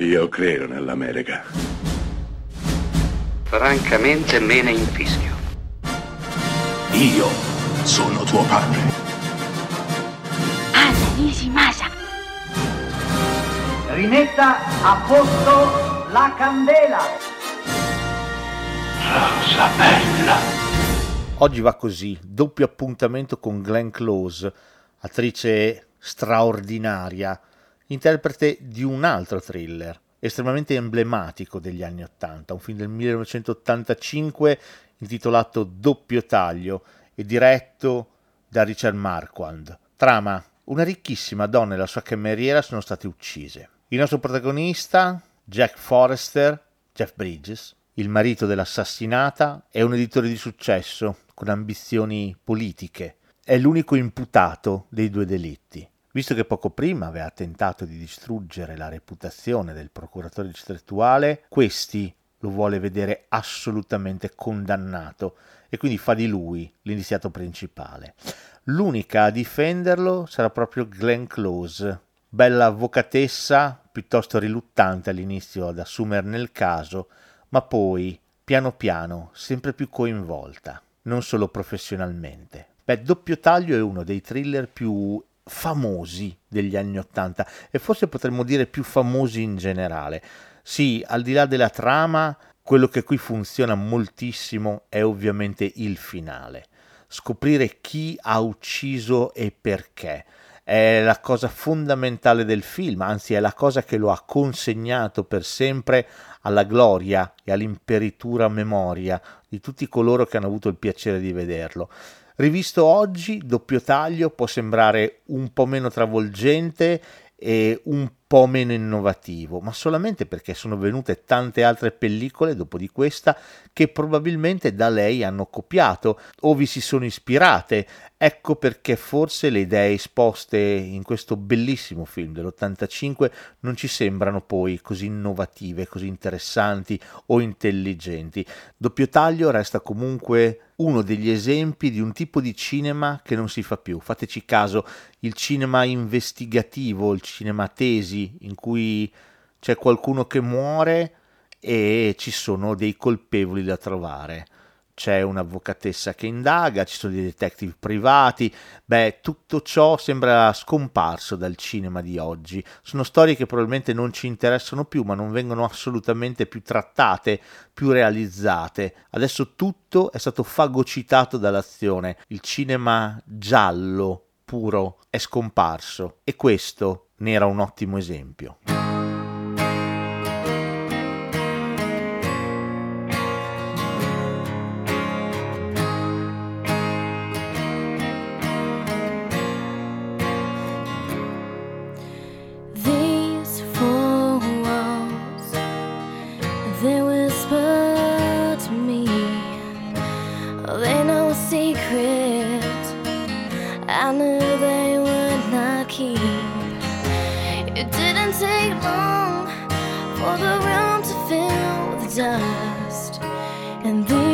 Io credo nell'America. Francamente me ne infischio. Io sono tuo padre. Anna Nishimasa. Rimetta a posto la candela. Rosa bella. Oggi va così, doppio appuntamento con Glenn Close, attrice straordinaria, interprete di un altro thriller estremamente emblematico degli anni Ottanta, un film del 1985 intitolato Doppio taglio e diretto da Richard Marquand. Trama: una ricchissima donna e la sua cameriera sono state uccise. Il nostro protagonista, Jack Forrester, Jeff Bridges, il marito dell'assassinata, è un editore di successo con ambizioni politiche. È l'unico imputato dei due delitti. Visto che poco prima aveva tentato di distruggere la reputazione del procuratore distrettuale, questi lo vuole vedere assolutamente condannato e quindi fa di lui l'iniziato principale. L'unica a difenderlo sarà proprio Glenn Close, bella avvocatessa piuttosto riluttante all'inizio ad assumerne il caso, ma poi, piano piano, sempre più coinvolta, non solo professionalmente. Beh, Doppio Taglio è uno dei thriller più famosi degli anni Ottanta e forse potremmo dire più famosi in generale. Sì, al di là della trama, quello che qui funziona moltissimo è ovviamente il finale. Scoprire chi ha ucciso e perché è la cosa fondamentale del film, anzi è la cosa che lo ha consegnato per sempre alla gloria e all'imperitura memoria di tutti coloro che hanno avuto il piacere di vederlo. Rivisto oggi, doppio taglio può sembrare un po' meno travolgente e un po' meno innovativo, ma solamente perché sono venute tante altre pellicole dopo di questa che probabilmente da lei hanno copiato o vi si sono ispirate. Ecco perché forse le idee esposte in questo bellissimo film dell'85 non ci sembrano poi così innovative, così interessanti o intelligenti. Doppio taglio resta comunque uno degli esempi di un tipo di cinema che non si fa più. Fateci caso, il cinema investigativo, il cinema tesi, in cui c'è qualcuno che muore e ci sono dei colpevoli da trovare c'è un'avvocatessa che indaga, ci sono dei detective privati, beh, tutto ciò sembra scomparso dal cinema di oggi. Sono storie che probabilmente non ci interessano più, ma non vengono assolutamente più trattate, più realizzate. Adesso tutto è stato fagocitato dall'azione. Il cinema giallo puro è scomparso e questo ne era un ottimo esempio. take long for the room to fill with dust, and then.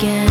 again.